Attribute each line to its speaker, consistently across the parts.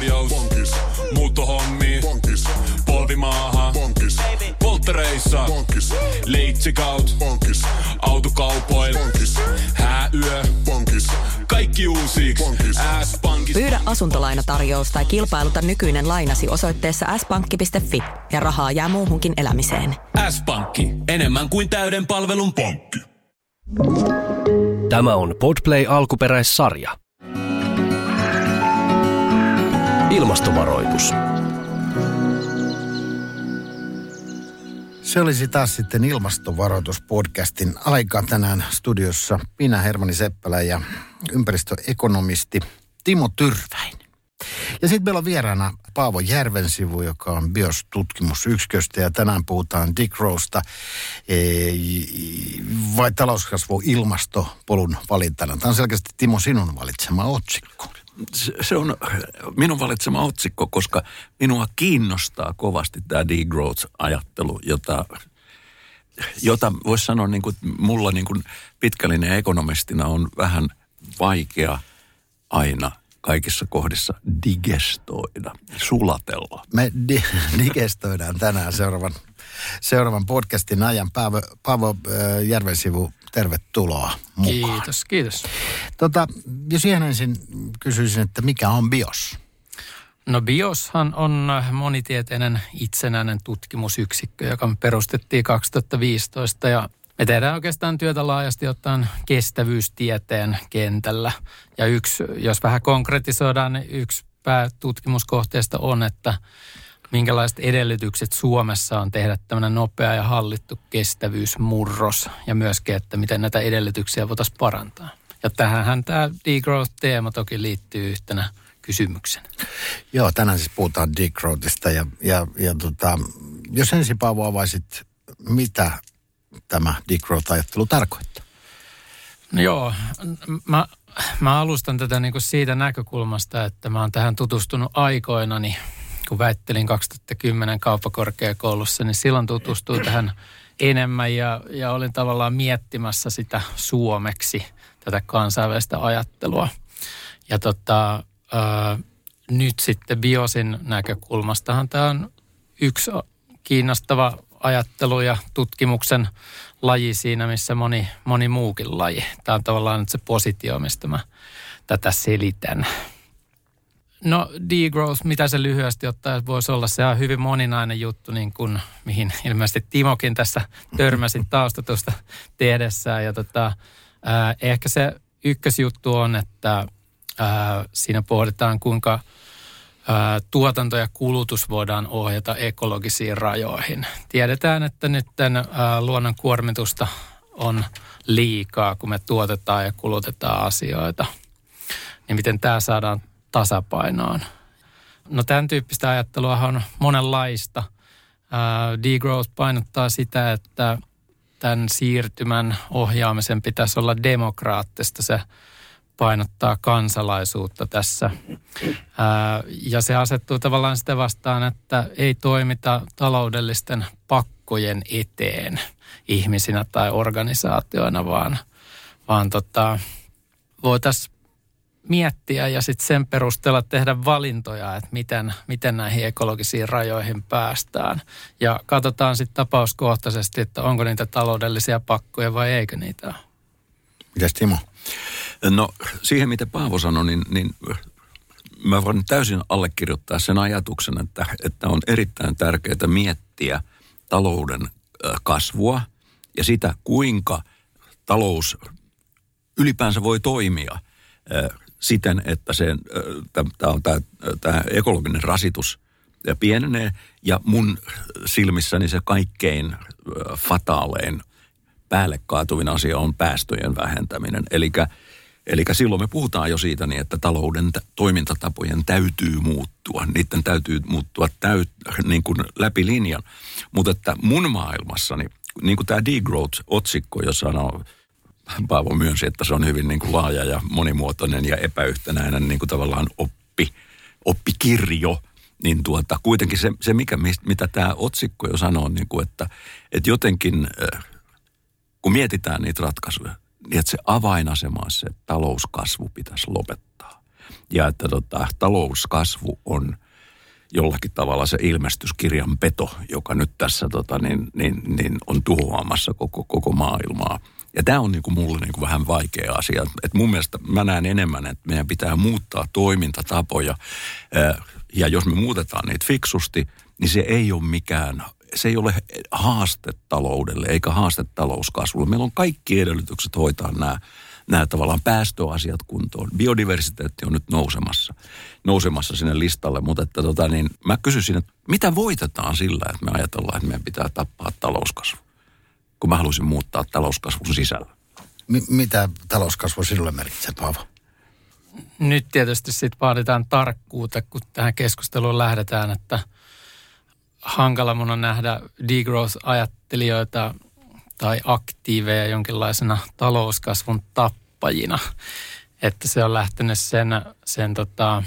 Speaker 1: tarjous. Bonkis. Muuttohommi. Bonkis. Polvimaaha. Bonkis. Polttereissa. Bonkis. Leitsikaut. Bonkis. Autokaupoil. Bonkis. Hääyö. Bonkis. Kaikki uusi. S-pankki.
Speaker 2: Pyydä asuntolainatarjous tai kilpailuta nykyinen lainasi osoitteessa s-pankki.fi ja rahaa jää muuhunkin elämiseen.
Speaker 1: S-pankki. Enemmän kuin täyden palvelun pankki.
Speaker 3: Tämä on Podplay alkuperäissarja. Ilmastovaroitus.
Speaker 4: Se olisi taas sitten ilmastovaroituspodcastin aika tänään studiossa. Minä Hermani Seppälä ja ympäristöekonomisti Timo Tyrväinen. Ja sitten meillä on vieraana Paavo Järvensivu, joka on BIOS-tutkimusyksiköstä ja tänään puhutaan Dick e, vai talouskasvu ilmastopolun valintana. Tämä on selkeästi Timo sinun valitsema otsikko.
Speaker 5: Se, on minun valitsema otsikko, koska minua kiinnostaa kovasti tämä degrowth-ajattelu, jota jota voisi sanoa, niin kuin, mulla niin kuin pitkällinen ekonomistina on vähän vaikea aina kaikissa kohdissa digestoida, sulatella.
Speaker 4: Me di- digestoidaan tänään seuraavan, seuraavan podcastin ajan. Paavo, Paavo äh, Järvensivu, tervetuloa mukaan.
Speaker 6: Kiitos, kiitos.
Speaker 4: Tota, jos ihan ensin kysyisin, että mikä on BIOS?
Speaker 6: No BIOShan on monitieteinen itsenäinen tutkimusyksikkö, joka perustettiin 2015 ja me tehdään oikeastaan työtä laajasti ottaen kestävyystieteen kentällä. Ja yksi, jos vähän konkretisoidaan, niin yksi päätutkimuskohteesta on, että minkälaiset edellytykset Suomessa on tehdä tämmöinen nopea ja hallittu kestävyysmurros ja myöskin, että miten näitä edellytyksiä voitaisiin parantaa. Ja tähänhän tämä degrowth-teema toki liittyy yhtenä kysymyksenä.
Speaker 4: Joo, tänään siis puhutaan degrowthista ja, ja, ja tota, jos ensin Paavo avaisit, mitä tämä degrowth-ajattelu tarkoittaa?
Speaker 6: No joo, mä, mä alustan tätä niin kuin siitä näkökulmasta, että mä oon tähän tutustunut aikoinani, kun väittelin 2010 kauppakorkeakoulussa, niin silloin tutustuin tähän enemmän ja, ja olin tavallaan miettimässä sitä suomeksi, tätä kansainvälistä ajattelua. Ja tota, ää, nyt sitten biosin näkökulmastahan tämä on yksi kiinnostava ajattelu ja tutkimuksen laji siinä, missä moni, moni muukin laji. Tämä on tavallaan nyt se positio, mistä mä tätä selitän. No degrowth, mitä se lyhyesti ottaa, voisi olla se on hyvin moninainen juttu, niin kuin, mihin ilmeisesti Timokin tässä törmäsi taustatusta tehdessään. Ja tota, ää, ehkä se ykkösjuttu on, että ää, siinä pohditaan, kuinka – tuotanto ja kulutus voidaan ohjata ekologisiin rajoihin. Tiedetään, että nyt tämän luonnon kuormitusta on liikaa, kun me tuotetaan ja kulutetaan asioita. Niin miten tämä saadaan tasapainoon? No tämän tyyppistä ajattelua on monenlaista. Degrowth painottaa sitä, että tämän siirtymän ohjaamisen pitäisi olla demokraattista. Se painottaa kansalaisuutta tässä. Ja se asettuu tavallaan sitä vastaan, että ei toimita taloudellisten pakkojen eteen ihmisinä tai organisaatioina, vaan, vaan tota, voitaisiin miettiä ja sitten sen perusteella tehdä valintoja, että miten, miten näihin ekologisiin rajoihin päästään. Ja katsotaan sitten tapauskohtaisesti, että onko niitä taloudellisia pakkoja vai eikö niitä ole.
Speaker 4: Mitäs Timo?
Speaker 5: No siihen, mitä Paavo sanoi, niin, niin mä voin täysin allekirjoittaa sen ajatuksen, että, että on erittäin tärkeää miettiä talouden kasvua ja sitä, kuinka talous ylipäänsä voi toimia siten, että se, tämä ekologinen rasitus pienenee ja mun silmissäni se kaikkein fataalein päälle kaatuvin asia on päästöjen vähentäminen. Eli silloin me puhutaan jo siitä niin, että talouden toimintatapojen täytyy muuttua. Niiden täytyy muuttua täyt, niin kuin läpi linjan. Mutta että mun maailmassani, niin kuin tämä degrowth-otsikko, jossa on Paavo myönsi, että se on hyvin niin kuin laaja ja monimuotoinen ja epäyhtenäinen niin kuin tavallaan oppi, oppikirjo, niin tuota, kuitenkin se, se mikä, mitä tämä otsikko jo sanoo, niin kuin, että, että jotenkin kun mietitään niitä ratkaisuja, niin että se avainasema on se, että talouskasvu pitäisi lopettaa. ja että tota, talouskasvu on jollakin tavalla se ilmestyskirjan peto, joka nyt tässä tota, niin, niin, niin on tuhoamassa koko, koko maailmaa. Ja tämä on niinku mulle niinku vähän vaikea asia. Et mun mielestä mä näen enemmän, että meidän pitää muuttaa toimintatapoja. Ja jos me muutetaan niitä fiksusti, niin se ei ole mikään, se ei ole haaste taloudelle eikä haaste talouskasvulle. Meillä on kaikki edellytykset hoitaa nämä nämä tavallaan päästöasiat kuntoon. Biodiversiteetti on nyt nousemassa, nousemassa sinne listalle, mutta että tota, niin mä kysyisin, että mitä voitetaan sillä, että me ajatellaan, että meidän pitää kun mä haluaisin muuttaa talouskasvun sisällä.
Speaker 4: M- mitä talouskasvu sinulle merkitsee, Paavo?
Speaker 6: Nyt tietysti sitten vaaditaan tarkkuutta, kun tähän keskusteluun lähdetään, että hankala mun on nähdä degrowth-ajattelijoita tai aktiiveja jonkinlaisena talouskasvun tappajina. Että se on lähtenyt sen, sen tota,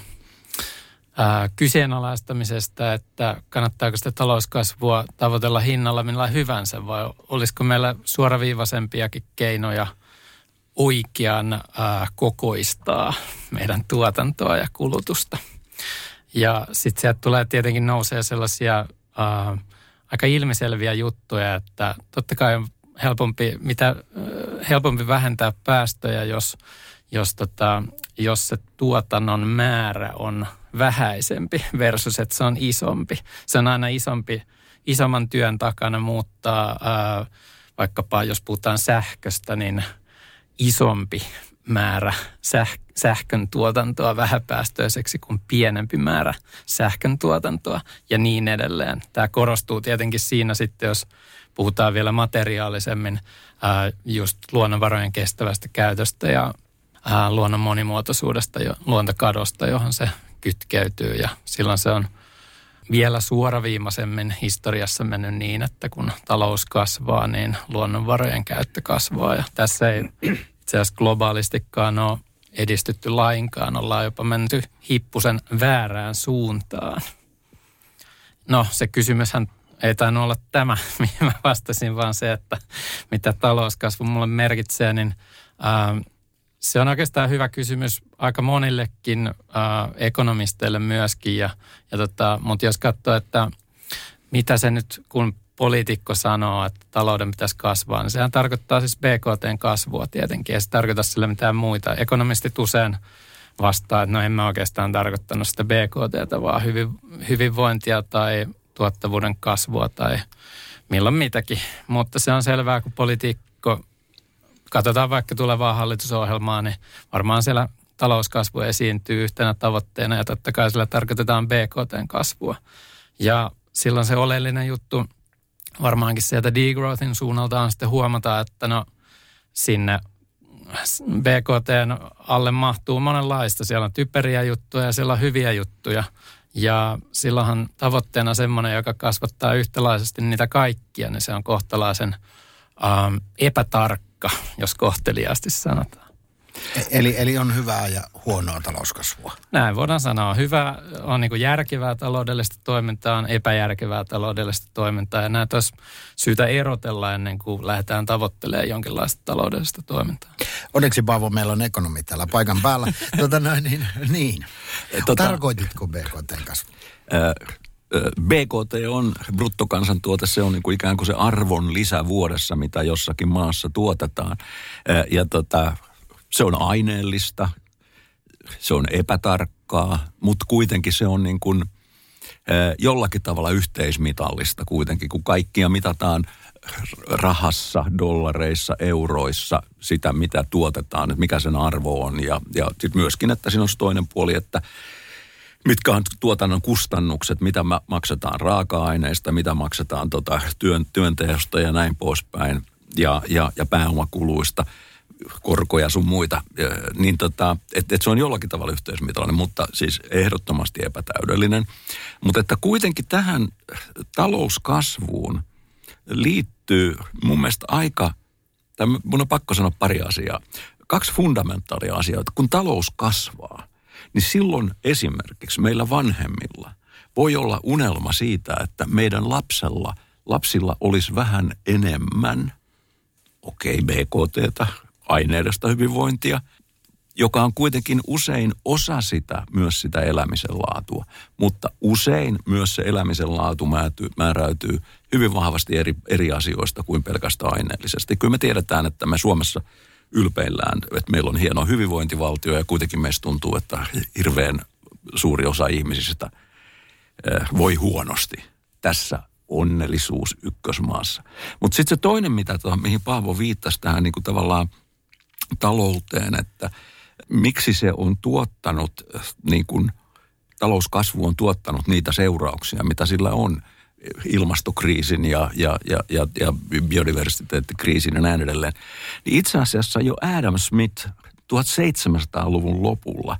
Speaker 6: ää, kyseenalaistamisesta, että kannattaako sitä talouskasvua tavoitella hinnalla millä hyvänsä vai olisiko meillä suoraviivaisempiakin keinoja oikean ää, kokoistaa meidän tuotantoa ja kulutusta. Ja sitten sieltä tulee tietenkin nousee sellaisia ää, aika ilmiselviä juttuja, että totta kai on helpompi, mitä helpompi vähentää päästöjä, jos, jos, tota, jos se tuotannon määrä on vähäisempi versus, että se on isompi. Se on aina isompi, isomman työn takana muuttaa, ää, vaikkapa jos puhutaan sähköstä, niin isompi määrä säh, sähkön tuotantoa vähäpäästöiseksi kuin pienempi määrä sähkön tuotantoa ja niin edelleen. Tämä korostuu tietenkin siinä sitten, jos puhutaan vielä materiaalisemmin ää, just luonnonvarojen kestävästä käytöstä ja ää, luonnon monimuotoisuudesta, ja luontokadosta, johon se kytkeytyy. Ja silloin se on vielä suoraviimaisemmin historiassa mennyt niin, että kun talous kasvaa, niin luonnonvarojen käyttö kasvaa. Ja tässä ei itse asiassa globaalistikaan ole edistytty lainkaan. Ollaan jopa menty hippusen väärään suuntaan. No se kysymyshän ei tainnut olla tämä, mihin mä vastasin, vaan se, että mitä talouskasvu mulle merkitsee, niin ää, ähm, se on oikeastaan hyvä kysymys aika monillekin äh, ekonomisteille myöskin. Ja, ja tota, mutta jos katsoo, että mitä se nyt, kun poliitikko sanoo, että talouden pitäisi kasvaa, niin sehän tarkoittaa siis BKTn kasvua tietenkin. Ei se tarkoita sille mitään muita. Ekonomistit usein vastaa, että no en mä oikeastaan tarkoittanut sitä BKTtä, vaan hyvin, hyvinvointia tai tuottavuuden kasvua tai milloin mitäkin. Mutta se on selvää, kun politiikko, katsotaan vaikka tulevaa hallitusohjelmaa, niin varmaan siellä talouskasvu esiintyy yhtenä tavoitteena ja totta kai sillä tarkoitetaan BKTn kasvua. Ja silloin se oleellinen juttu varmaankin sieltä degrowthin suunnalta on sitten huomata, että no sinne BKTn alle mahtuu monenlaista. Siellä on typeriä juttuja ja siellä on hyviä juttuja – ja silloinhan tavoitteena semmoinen, joka kasvattaa yhtälaisesti niitä kaikkia, niin se on kohtalaisen ähm, epätarkka, jos kohteliaasti sanotaan.
Speaker 4: E- eli, eli on hyvää ja huonoa talouskasvua.
Speaker 6: Näin voidaan sanoa. Hyvä on niin järkevää taloudellista toimintaa, on epäjärkevää taloudellista toimintaa. Ja näitä olisi syytä erotella ennen kuin lähdetään tavoittelemaan jonkinlaista taloudellista toimintaa.
Speaker 4: Onneksi Paavo, meillä on ekonomi täällä paikan päällä. tota, noin, niin, niin. Tota, Tarkoititko BKT-kasvu?
Speaker 5: BKT on bruttokansantuote, se on niin kuin ikään kuin se arvon lisä vuodessa, mitä jossakin maassa tuotetaan. Ja tota, se on aineellista, se on epätarkkaa, mutta kuitenkin se on niin kuin jollakin tavalla yhteismitallista kuitenkin, kun kaikkia mitataan rahassa, dollareissa, euroissa, sitä mitä tuotetaan, että mikä sen arvo on. Ja, ja sitten myöskin, että siinä on toinen puoli, että mitkä on tuotannon kustannukset, mitä maksetaan raaka-aineista, mitä maksetaan tota työn, työnteosta ja näin poispäin, ja, ja, ja pääomakuluista – korkoja sun muita, niin tota, että et se on jollakin tavalla yhteismitallinen, mutta siis ehdottomasti epätäydellinen. Mutta että kuitenkin tähän talouskasvuun liittyy mun mielestä aika, tai mun on pakko sanoa pari asiaa, kaksi fundamentaalia asiaa. Kun talous kasvaa, niin silloin esimerkiksi meillä vanhemmilla voi olla unelma siitä, että meidän lapsella, lapsilla olisi vähän enemmän, okei okay, BKTtä, aineellista hyvinvointia joka on kuitenkin usein osa sitä, myös sitä elämisen laatua. Mutta usein myös se elämisen laatu määräytyy, määräytyy hyvin vahvasti eri, eri asioista kuin pelkästään aineellisesti. Kyllä me tiedetään, että me Suomessa ylpeillään, että meillä on hieno hyvinvointivaltio ja kuitenkin meistä tuntuu, että hirveän suuri osa ihmisistä eh, voi huonosti tässä onnellisuus ykkösmaassa. Mutta sitten se toinen, mitä, to, mihin Paavo viittasi tähän niin kuin tavallaan talouteen, että miksi se on tuottanut, niin kuin talouskasvu on tuottanut niitä seurauksia, mitä sillä on ilmastokriisin ja, ja, ja, ja, ja biodiversiteettikriisin ja näin edelleen. Niin itse asiassa jo Adam Smith 1700-luvun lopulla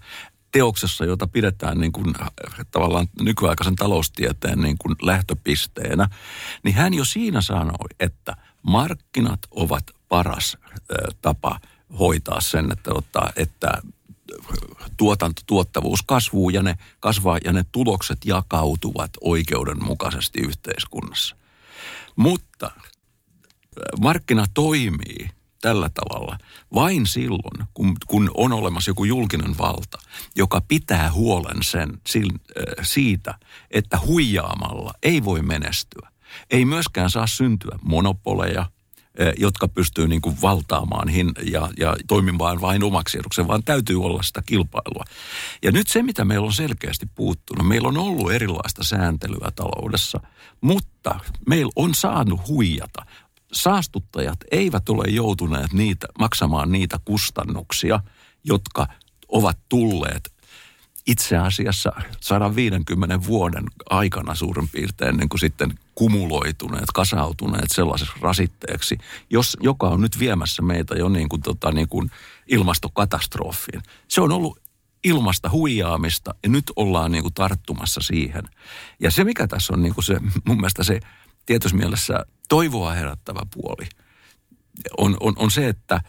Speaker 5: teoksessa, jota pidetään niin kuin, tavallaan nykyaikaisen taloustieteen niin kuin lähtöpisteenä, niin hän jo siinä sanoi, että markkinat ovat paras ö, tapa hoitaa sen, että, ottaa, että tuotanto, tuottavuus kasvuu ja ne kasvaa ja ne tulokset jakautuvat oikeudenmukaisesti yhteiskunnassa. Mutta markkina toimii tällä tavalla vain silloin, kun, kun on olemassa joku julkinen valta, joka pitää huolen sen siitä, että huijaamalla ei voi menestyä. Ei myöskään saa syntyä monopoleja, jotka pystyy niin kuin valtaamaan hin ja, ja toimimaan vain omaksi eduksen, vaan täytyy olla sitä kilpailua. Ja nyt se, mitä meillä on selkeästi puuttunut, meillä on ollut erilaista sääntelyä taloudessa, mutta meillä on saanut huijata saastuttajat eivät ole joutuneet niitä, maksamaan niitä kustannuksia, jotka ovat tulleet itse asiassa 150 vuoden aikana suurin piirtein niin kuin sitten kumuloituneet, kasautuneet sellaiseksi rasitteeksi, jos, joka on nyt viemässä meitä jo niin kuin, tota, niin kuin ilmastokatastrofiin. Se on ollut ilmasta huijaamista ja nyt ollaan niin kuin tarttumassa siihen. Ja se, mikä tässä on niin kuin se, mun mielestä se tietyssä mielessä toivoa herättävä puoli on, on, on se, että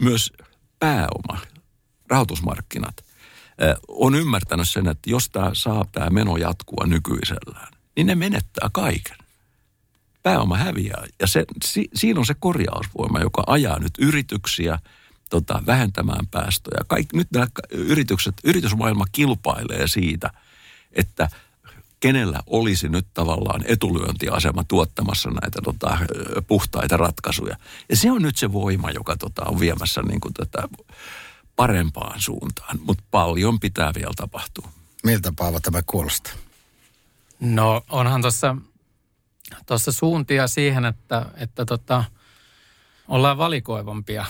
Speaker 5: myös pääoma, rahoitusmarkkinat on ymmärtänyt sen, että jos tämä saa tämä meno jatkua nykyisellään, niin ne menettää kaiken. Pääoma häviää ja se, si, siinä on se korjausvoima, joka ajaa nyt yrityksiä tota, vähentämään päästöjä. Kaik, nyt nämä yritykset, yritysmaailma kilpailee siitä, että – kenellä olisi nyt tavallaan etulyöntiasema tuottamassa näitä tota, puhtaita ratkaisuja. Ja se on nyt se voima, joka tota, on viemässä niin kuin tätä parempaan suuntaan, mutta paljon pitää vielä tapahtua.
Speaker 4: Miltä Paava tämä kuulostaa?
Speaker 6: No onhan tuossa tossa suuntia siihen, että, että tota, ollaan valikoivampia.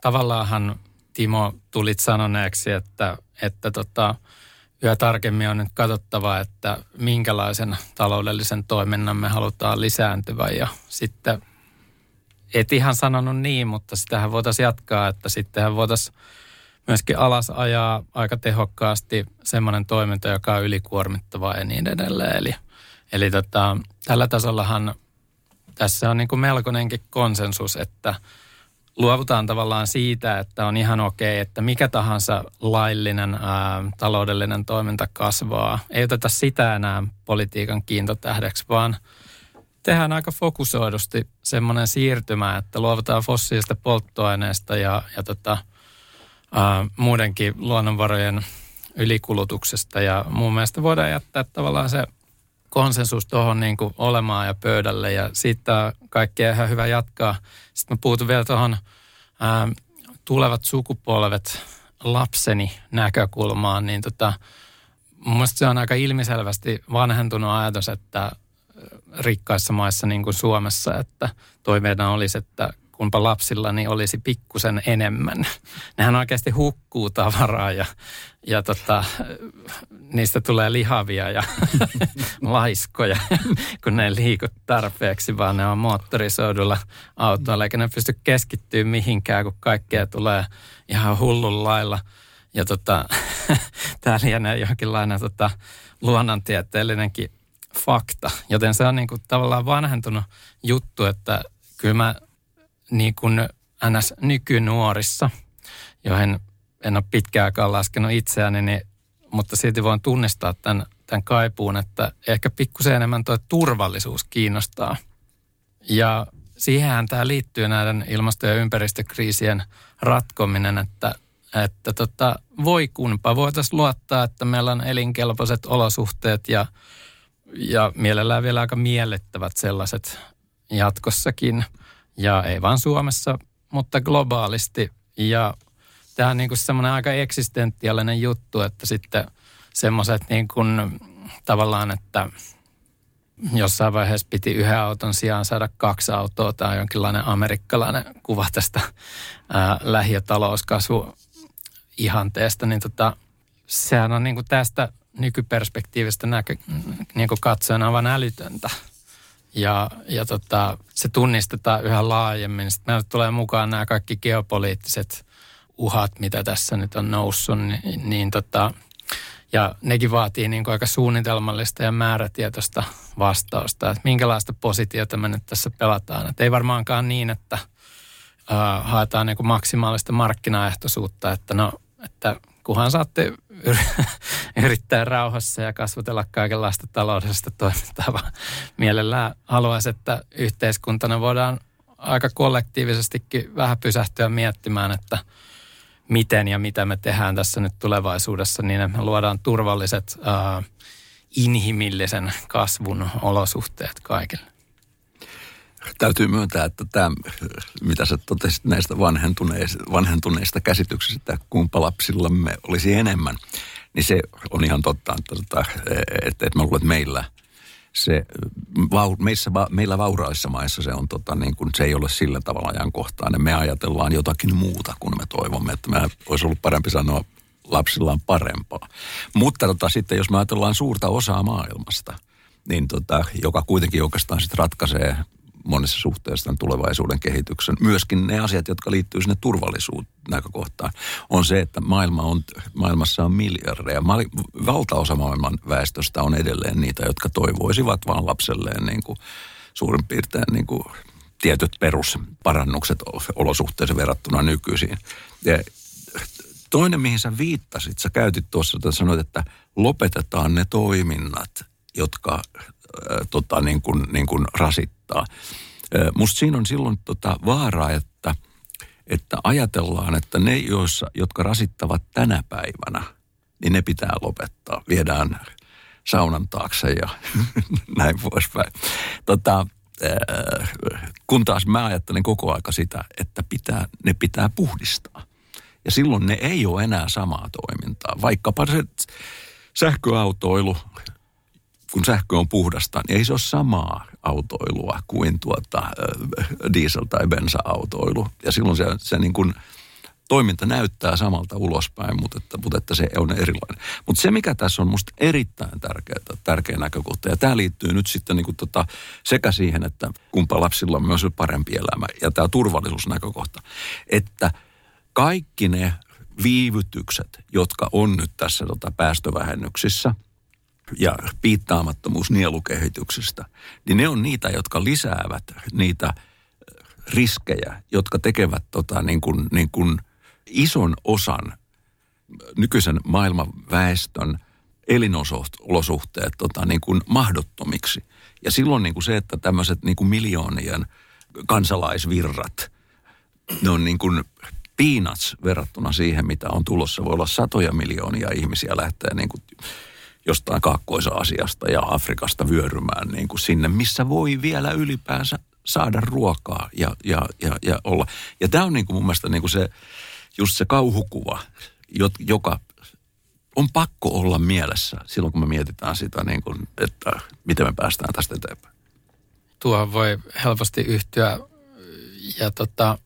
Speaker 6: Tavallaanhan Timo tulit sanoneeksi, että, että tota, yhä tarkemmin on nyt katsottava, että minkälaisen taloudellisen toiminnan me halutaan lisääntyvän ja sitten et ihan sanonut niin, mutta sitähän voitaisiin jatkaa, että sittenhän voitaisiin myöskin alas ajaa aika tehokkaasti semmoinen toiminta, joka on ylikuormittavaa ja niin edelleen. Eli, eli tota, tällä tasollahan tässä on niin kuin melkoinenkin konsensus, että – luovutaan tavallaan siitä, että on ihan okei, että mikä tahansa laillinen ää, taloudellinen toiminta kasvaa. Ei oteta sitä enää politiikan kiintotähdeksi, vaan tehdään aika fokusoidusti semmoinen siirtymä, että luovutaan fossiilista polttoaineesta ja, ja tota, ää, muidenkin luonnonvarojen ylikulutuksesta. Ja mun mielestä voidaan jättää tavallaan se konsensus tuohon niin olemaan ja pöydälle ja siitä kaikkea ihan hyvä jatkaa. Sitten mä puutun vielä tuohon tulevat sukupolvet lapseni näkökulmaan, niin tota, mun mielestä se on aika ilmiselvästi vanhentunut ajatus, että rikkaissa maissa niin kuin Suomessa, että toiveena olisi, että kunpa lapsilla niin olisi pikkusen enemmän. Nehän oikeasti hukkuu tavaraa ja, ja tota, niistä tulee lihavia ja laiskoja, kun ne ei liiku tarpeeksi, vaan ne on moottorisoidulla autoilla, eikä ne pysty keskittyä mihinkään, kun kaikkea tulee ihan hullun lailla. Ja tota, tämä lienee jonkinlainen tota, luonnontieteellinenkin fakta, joten se on niin kuin tavallaan vanhentunut juttu, että kyllä mä niin kuin ns. nykynuorissa, joihin en ole pitkään aikaan laskenut itseäni, niin, mutta silti voin tunnistaa tämän, tämän kaipuun, että ehkä pikkusen enemmän tuo turvallisuus kiinnostaa. Ja siihenhän tämä liittyy näiden ilmasto- ja ympäristökriisien ratkominen, että että tota, voi kunpa voitaisiin luottaa, että meillä on elinkelpoiset olosuhteet ja, ja mielellään vielä aika miellettävät sellaiset jatkossakin. Ja ei vain Suomessa, mutta globaalisti. Ja tämä on niin kuin semmoinen aika eksistentiaalinen juttu, että sitten semmoiset niin kuin tavallaan, että jossain vaiheessa piti yhden auton sijaan saada kaksi autoa. Tämä on jonkinlainen amerikkalainen kuva tästä ää, lähi- ja talouskasvu ihanteesta, niin tota, sehän on niin kuin tästä nykyperspektiivistä näkö, niin kuin katsojana aivan älytöntä. Ja, ja tota, se tunnistetaan yhä laajemmin. Sitten meille tulee mukaan nämä kaikki geopoliittiset uhat, mitä tässä nyt on noussut, niin, niin tota, ja nekin vaatii niin kuin aika suunnitelmallista ja määrätietoista vastausta, että minkälaista positiota me nyt tässä pelataan. Että ei varmaankaan niin, että uh, haetaan niin kuin maksimaalista markkinaehtoisuutta, että no, että kunhan saatte yrittää rauhassa ja kasvatella kaikenlaista taloudellista toimintaa, vaan mielellään haluaisi, että yhteiskuntana voidaan aika kollektiivisestikin vähän pysähtyä miettimään, että miten ja mitä me tehdään tässä nyt tulevaisuudessa, niin me luodaan turvalliset, inhimillisen kasvun olosuhteet kaikille.
Speaker 5: Täytyy myöntää, että tämä, mitä sä totesit näistä vanhentuneista, vanhentuneista käsityksistä, että kumpa lapsillamme olisi enemmän, niin se on ihan totta, että, että, että, että mä luulen, että meillä se, meissä, meillä vauraissa maissa se, on, tota, niin kuin, se ei ole sillä tavalla ajankohtainen. Me ajatellaan jotakin muuta, kun me toivomme, että me olisi ollut parempi sanoa lapsilla on parempaa. Mutta tota, sitten jos me ajatellaan suurta osaa maailmasta, niin tota, joka kuitenkin oikeastaan sitten ratkaisee monessa suhteessa tämän tulevaisuuden kehityksen. Myöskin ne asiat, jotka liittyy sinne turvallisuuden näkökohtaan, on se, että maailma on, maailmassa on miljardeja. Valtaosa maailman väestöstä on edelleen niitä, jotka toivoisivat vaan lapselleen niin kuin suurin piirtein niin kuin tietyt perusparannukset olosuhteeseen verrattuna nykyisiin. Ja toinen, mihin sä viittasit, sä käytit tuossa, että sanoit, että lopetetaan ne toiminnat, jotka tota, niin kuin, niin kuin rasittaa. Musta siinä on silloin tota vaaraa, että, että ajatellaan, että ne, joissa, jotka rasittavat tänä päivänä, niin ne pitää lopettaa. Viedään saunan taakse ja näin poispäin. Tota, kun taas mä ajattelen koko aika sitä, että pitää, ne pitää puhdistaa. Ja silloin ne ei ole enää samaa toimintaa. Vaikkapa se sähköautoilu, kun sähkö on puhdasta, niin ei se ole samaa autoilua kuin tuota, diesel- tai bensa-autoilu. Ja silloin se, se niin kuin toiminta näyttää samalta ulospäin, mutta että, mutta että se on erilainen. Mutta se, mikä tässä on musta erittäin tärkeä, tärkeä näkökohta, ja tämä liittyy nyt sitten niin kuin tota, sekä siihen, että kumpa lapsilla on myös parempi elämä, ja tämä turvallisuusnäkökohta, että kaikki ne viivytykset, jotka on nyt tässä tota päästövähennyksissä – ja piittaamattomuus nielukehityksestä, niin ne on niitä, jotka lisäävät niitä äh, riskejä, jotka tekevät tota, niin kuin, niin kuin ison osan nykyisen maailman väestön elinolosuhteet tota, niin kuin mahdottomiksi. Ja silloin niin kuin se, että tämmöiset niin kuin miljoonien kansalaisvirrat, ne on niin kuin peanuts verrattuna siihen, mitä on tulossa. Voi olla satoja miljoonia ihmisiä lähteä niin kuin jostain Kaakkois-Aasiasta ja Afrikasta vyörymään niin kuin sinne, missä voi vielä ylipäänsä saada ruokaa ja, ja, ja, ja olla. Ja tämä on niin kuin mun mielestä niin kuin se, just se kauhukuva, joka on pakko olla mielessä silloin, kun me mietitään sitä, niin kuin, että miten me päästään tästä eteenpäin.
Speaker 6: Tuohon voi helposti yhtyä ja tota,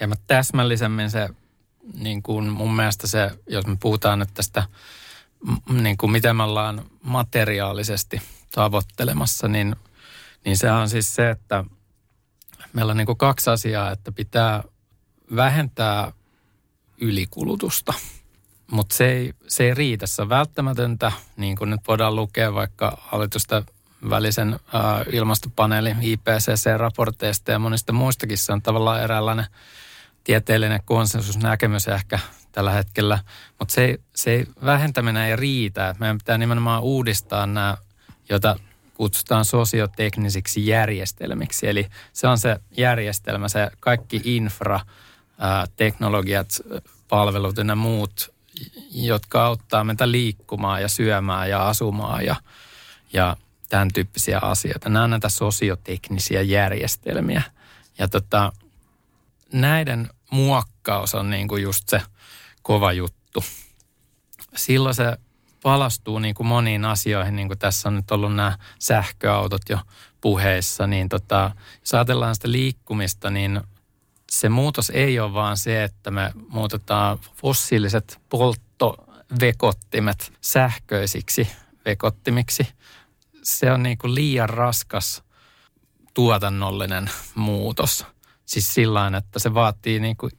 Speaker 6: hieman täsmällisemmin se, niin kuin mun mielestä se, jos me puhutaan nyt tästä – niin kuin mitä me ollaan materiaalisesti tavoittelemassa, niin, niin se on siis se, että meillä on niin kuin kaksi asiaa, että pitää vähentää ylikulutusta. Mutta se ei, se ei riitä. Se on välttämätöntä, niin kuin nyt voidaan lukea vaikka hallitusta välisen äh, ilmastopaneelin IPCC-raporteista ja monista muistakin. Se on tavallaan eräänlainen tieteellinen konsensusnäkemys ehkä tällä hetkellä. Mutta se, se vähentäminen ei riitä. Meidän pitää nimenomaan uudistaa nämä, joita kutsutaan sosioteknisiksi järjestelmiksi. Eli se on se järjestelmä, se kaikki infra, ää, teknologiat, palvelut ja muut, jotka auttaa meitä liikkumaan ja syömään ja asumaan ja, ja tämän tyyppisiä asioita. Nämä on näitä sosioteknisiä järjestelmiä. Ja tota, näiden muokkaus on niin kuin just se kova juttu. Silloin se palastuu niin kuin moniin asioihin, niin kuin tässä on nyt ollut nämä sähköautot jo puheissa, niin tota, jos ajatellaan sitä liikkumista, niin se muutos ei ole vaan se, että me muutetaan fossiiliset polttovekottimet sähköisiksi vekottimiksi. Se on niin kuin liian raskas tuotannollinen muutos. Siis sillä että se vaatii niin kuin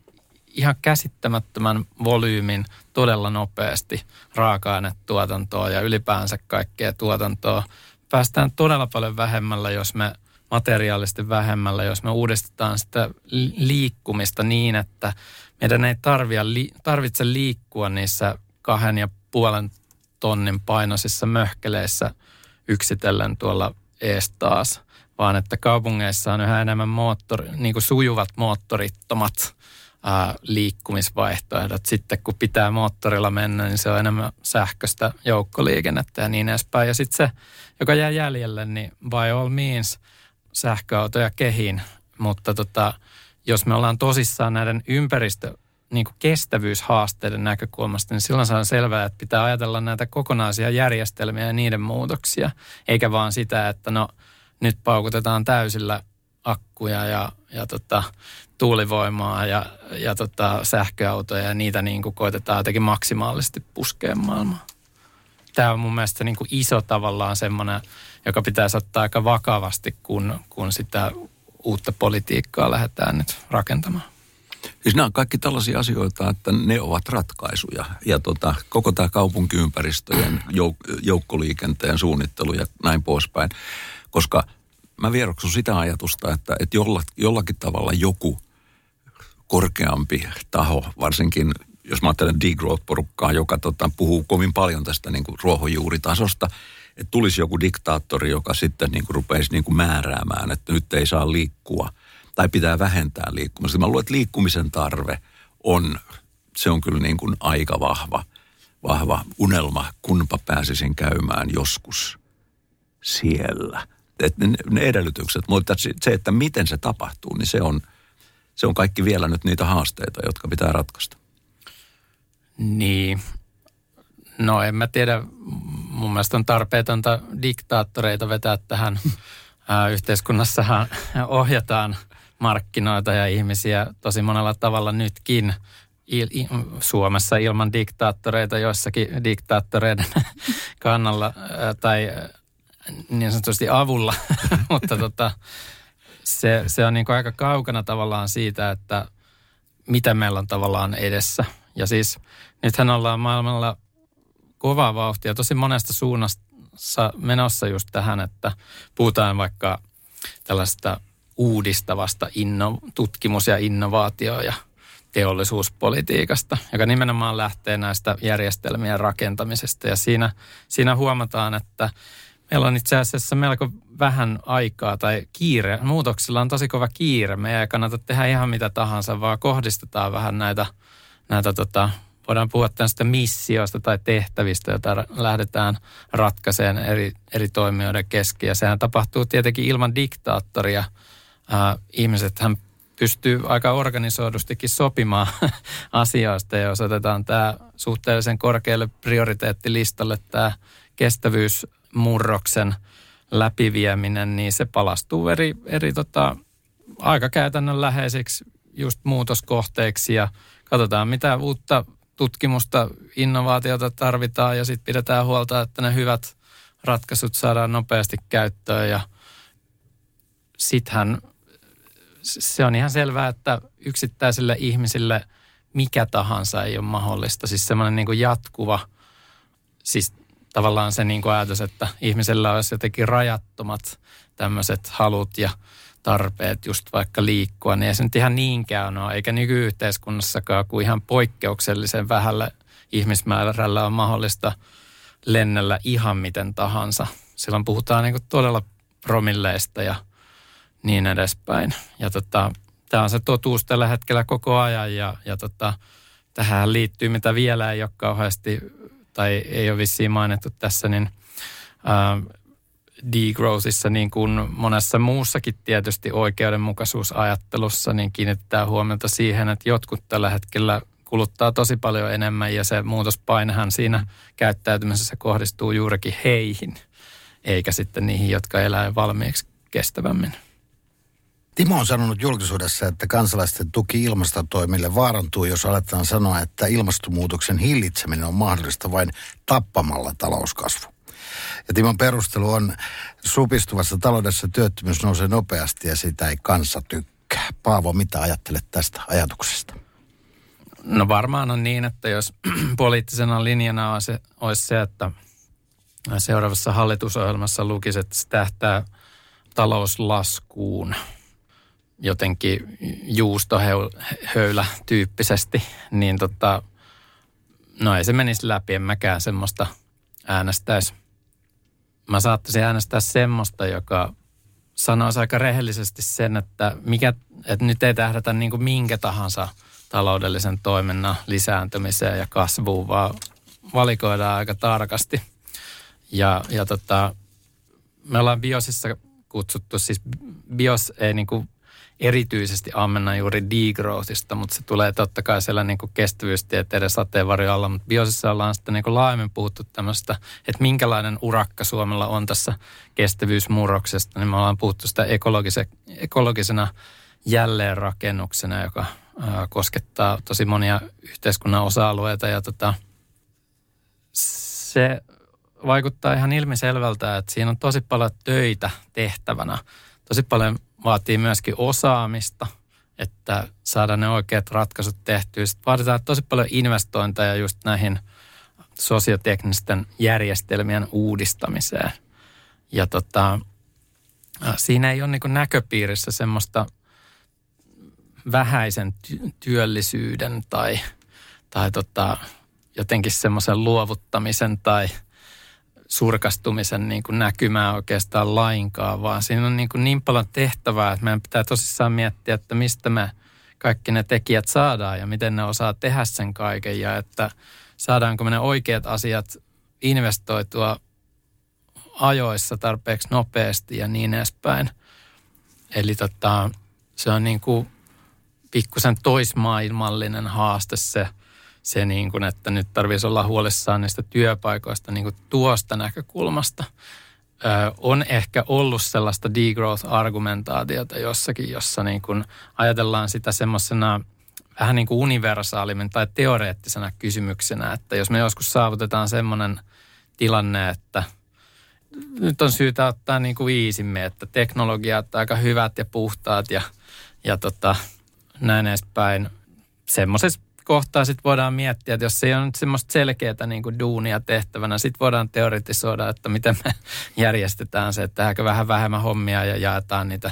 Speaker 6: ihan käsittämättömän volyymin todella nopeasti raaka-ainetuotantoa ja ylipäänsä kaikkea tuotantoa. Päästään todella paljon vähemmällä, jos me materiaalisesti vähemmällä, jos me uudistetaan sitä liikkumista niin, että meidän ei tarvitse liikkua niissä kahden ja puolen tonnin painoisissa möhkeleissä yksitellen tuolla ees taas, vaan että kaupungeissa on yhä enemmän moottori, niin kuin sujuvat moottorittomat ää, liikkumisvaihtoehdot. Sitten kun pitää moottorilla mennä, niin se on enemmän sähköistä joukkoliikennettä ja niin edespäin. Ja sitten se, joka jää jäljelle, niin by all means sähköautoja kehin. Mutta tota, jos me ollaan tosissaan näiden ympäristö niin kuin kestävyyshaasteiden näkökulmasta, niin silloin se on selvää, että pitää ajatella näitä kokonaisia järjestelmiä ja niiden muutoksia, eikä vaan sitä, että no nyt paukutetaan täysillä akkuja ja, ja tota, tuulivoimaa ja, ja tota, sähköautoja ja niitä niin kuin koitetaan jotenkin maksimaalisesti puskea maailmaan. Tämä on mun mielestä niin kuin iso tavallaan semmoinen, joka pitäisi ottaa aika vakavasti, kun, kun sitä uutta politiikkaa lähdetään nyt rakentamaan.
Speaker 5: Siis nämä on kaikki tällaisia asioita, että ne ovat ratkaisuja. Ja tota, koko tämä kaupunkiympäristöjen jouk- joukkoliikenteen suunnittelu ja näin poispäin. Koska mä vieroksun sitä ajatusta, että, että jolla, jollakin tavalla joku korkeampi taho, varsinkin jos mä ajattelen degrowth-porukkaa, joka tota, puhuu kovin paljon tästä niin kuin ruohonjuuritasosta, että tulisi joku diktaattori, joka sitten niin kuin rupeisi niin kuin määräämään, että nyt ei saa liikkua tai pitää vähentää liikkumista. Mä luulen, että liikkumisen tarve on, se on kyllä niin kuin aika vahva, vahva unelma, kunpa pääsisin käymään joskus siellä. Et ne, ne edellytykset, mutta se, että miten se tapahtuu, niin se on – se on kaikki vielä nyt niitä haasteita, jotka pitää ratkaista.
Speaker 6: Niin. No en mä tiedä. Mun mielestä on tarpeetonta diktaattoreita vetää tähän. Yhteiskunnassahan ohjataan markkinoita ja ihmisiä tosi monella tavalla nytkin. Suomessa ilman diktaattoreita, joissakin diktaattoreiden kannalla tai niin sanotusti avulla, mutta tota, se, se on niin kuin aika kaukana tavallaan siitä, että mitä meillä on tavallaan edessä. Ja siis nythän ollaan maailmalla kovaa vauhtia tosi monesta suunnasta menossa just tähän, että puhutaan vaikka tällaista uudistavasta inno, tutkimus- ja innovaatio- ja teollisuuspolitiikasta, joka nimenomaan lähtee näistä järjestelmien rakentamisesta. Ja siinä, siinä huomataan, että Meillä on itse asiassa melko vähän aikaa tai kiire. Muutoksilla on tosi kova kiire. Me ei kannata tehdä ihan mitä tahansa, vaan kohdistetaan vähän näitä, näitä tota, voidaan puhua tästä missioista tai tehtävistä, joita lähdetään ratkaiseen eri, eri toimijoiden kesken. Ja sehän tapahtuu tietenkin ilman diktaattoria. Äh, ihmisethän pystyy aika organisoidustikin sopimaan asioista. Ja jos otetaan tämä suhteellisen korkealle prioriteettilistalle tämä kestävyys murroksen läpivieminen, niin se palastuu eri, eri tota, aika käytännönläheisiksi just muutoskohteiksi ja katsotaan mitä uutta tutkimusta, innovaatiota tarvitaan ja sitten pidetään huolta, että ne hyvät ratkaisut saadaan nopeasti käyttöön ja sittenhän se on ihan selvää, että yksittäisille ihmisille mikä tahansa ei ole mahdollista. Siis semmoinen niin jatkuva, siis tavallaan se niin kuin ajatus, että ihmisellä olisi jotenkin rajattomat tämmöiset halut ja tarpeet just vaikka liikkua, niin ei se nyt ihan niinkään ole, eikä nykyyhteiskunnassakaan, kuin ihan poikkeuksellisen vähällä ihmismäärällä on mahdollista lennellä ihan miten tahansa. Silloin puhutaan niin todella promilleista ja niin edespäin. Ja tota, tämä on se totuus tällä hetkellä koko ajan ja, ja tota, tähän liittyy, mitä vielä ei ole kauheasti tai ei ole vissiin mainittu tässä, niin äh, degrowthissa niin kuin monessa muussakin tietysti oikeudenmukaisuusajattelussa, niin kiinnittää huomiota siihen, että jotkut tällä hetkellä kuluttaa tosi paljon enemmän ja se muutospainehan siinä käyttäytymisessä kohdistuu juurikin heihin, eikä sitten niihin, jotka elää valmiiksi kestävämmin.
Speaker 4: Timo on sanonut julkisuudessa, että kansalaisten tuki ilmastotoimille vaarantuu, jos aletaan sanoa, että ilmastonmuutoksen hillitseminen on mahdollista vain tappamalla talouskasvu. Ja Timon perustelu on, supistuvassa taloudessa työttömyys nousee nopeasti ja sitä ei kansa tykkää. Paavo, mitä ajattelet tästä ajatuksesta?
Speaker 6: No varmaan on niin, että jos poliittisena linjana se, olisi se, että seuraavassa hallitusohjelmassa lukisi, että se tähtää talouslaskuun jotenkin juustohöylä tyyppisesti, niin tota, no ei se menisi läpi, en mäkään semmoista äänestäisi. Mä saattaisin äänestää semmoista, joka sanoisi aika rehellisesti sen, että, mikä, että nyt ei tähdätä niin kuin minkä tahansa taloudellisen toiminnan lisääntymiseen ja kasvuun, vaan valikoidaan aika tarkasti. Ja, ja tota, me ollaan biosissa kutsuttu, siis bios ei niin kuin erityisesti ammenna juuri degrowthista, mutta se tulee totta kai siellä niin kuin kestävyystieteiden sateenvarjo alla. Mutta biosissa ollaan sitten niin kuin laajemmin puhuttu tämmöistä, että minkälainen urakka Suomella on tässä kestävyysmurroksesta. Niin me ollaan puhuttu sitä ekologise, ekologisena jälleenrakennuksena, joka ää, koskettaa tosi monia yhteiskunnan osa-alueita. Ja tota, se vaikuttaa ihan ilmiselvältä, että siinä on tosi paljon töitä tehtävänä. Tosi paljon vaatii myöskin osaamista, että saada ne oikeat ratkaisut tehtyä. Sitten vaaditaan tosi paljon investointeja just näihin sosioteknisten järjestelmien uudistamiseen. Ja tota, siinä ei ole niin näköpiirissä semmoista vähäisen ty- työllisyyden tai, tai tota, jotenkin semmoisen luovuttamisen tai – surkastumisen niin kuin näkymää oikeastaan lainkaan, vaan siinä on niin, kuin niin paljon tehtävää, että meidän pitää tosissaan miettiä, että mistä me kaikki ne tekijät saadaan ja miten ne osaa tehdä sen kaiken ja että saadaanko me ne oikeat asiat investoitua ajoissa tarpeeksi nopeasti ja niin edespäin. Eli tota, se on niin kuin pikkusen toismaailmallinen haaste se – se, niin kuin, että nyt tarvitsisi olla huolissaan niistä työpaikoista niin kuin tuosta näkökulmasta. Ö, on ehkä ollut sellaista degrowth-argumentaatiota jossakin, jossa niin kuin ajatellaan sitä semmoisena vähän niin kuin universaalimmin tai teoreettisena kysymyksenä, että jos me joskus saavutetaan semmoinen tilanne, että nyt on syytä ottaa niin kuin iisimme, että teknologiat aika hyvät ja puhtaat ja, ja tota, näin edespäin. Semmoisessa kohtaa sitten voidaan miettiä, että jos se ei ole nyt semmoista selkeää niin kuin duunia tehtävänä, sitten voidaan teoretisoida, että miten me järjestetään se, että tehdäänkö vähän vähemmän hommia ja jaetaan niitä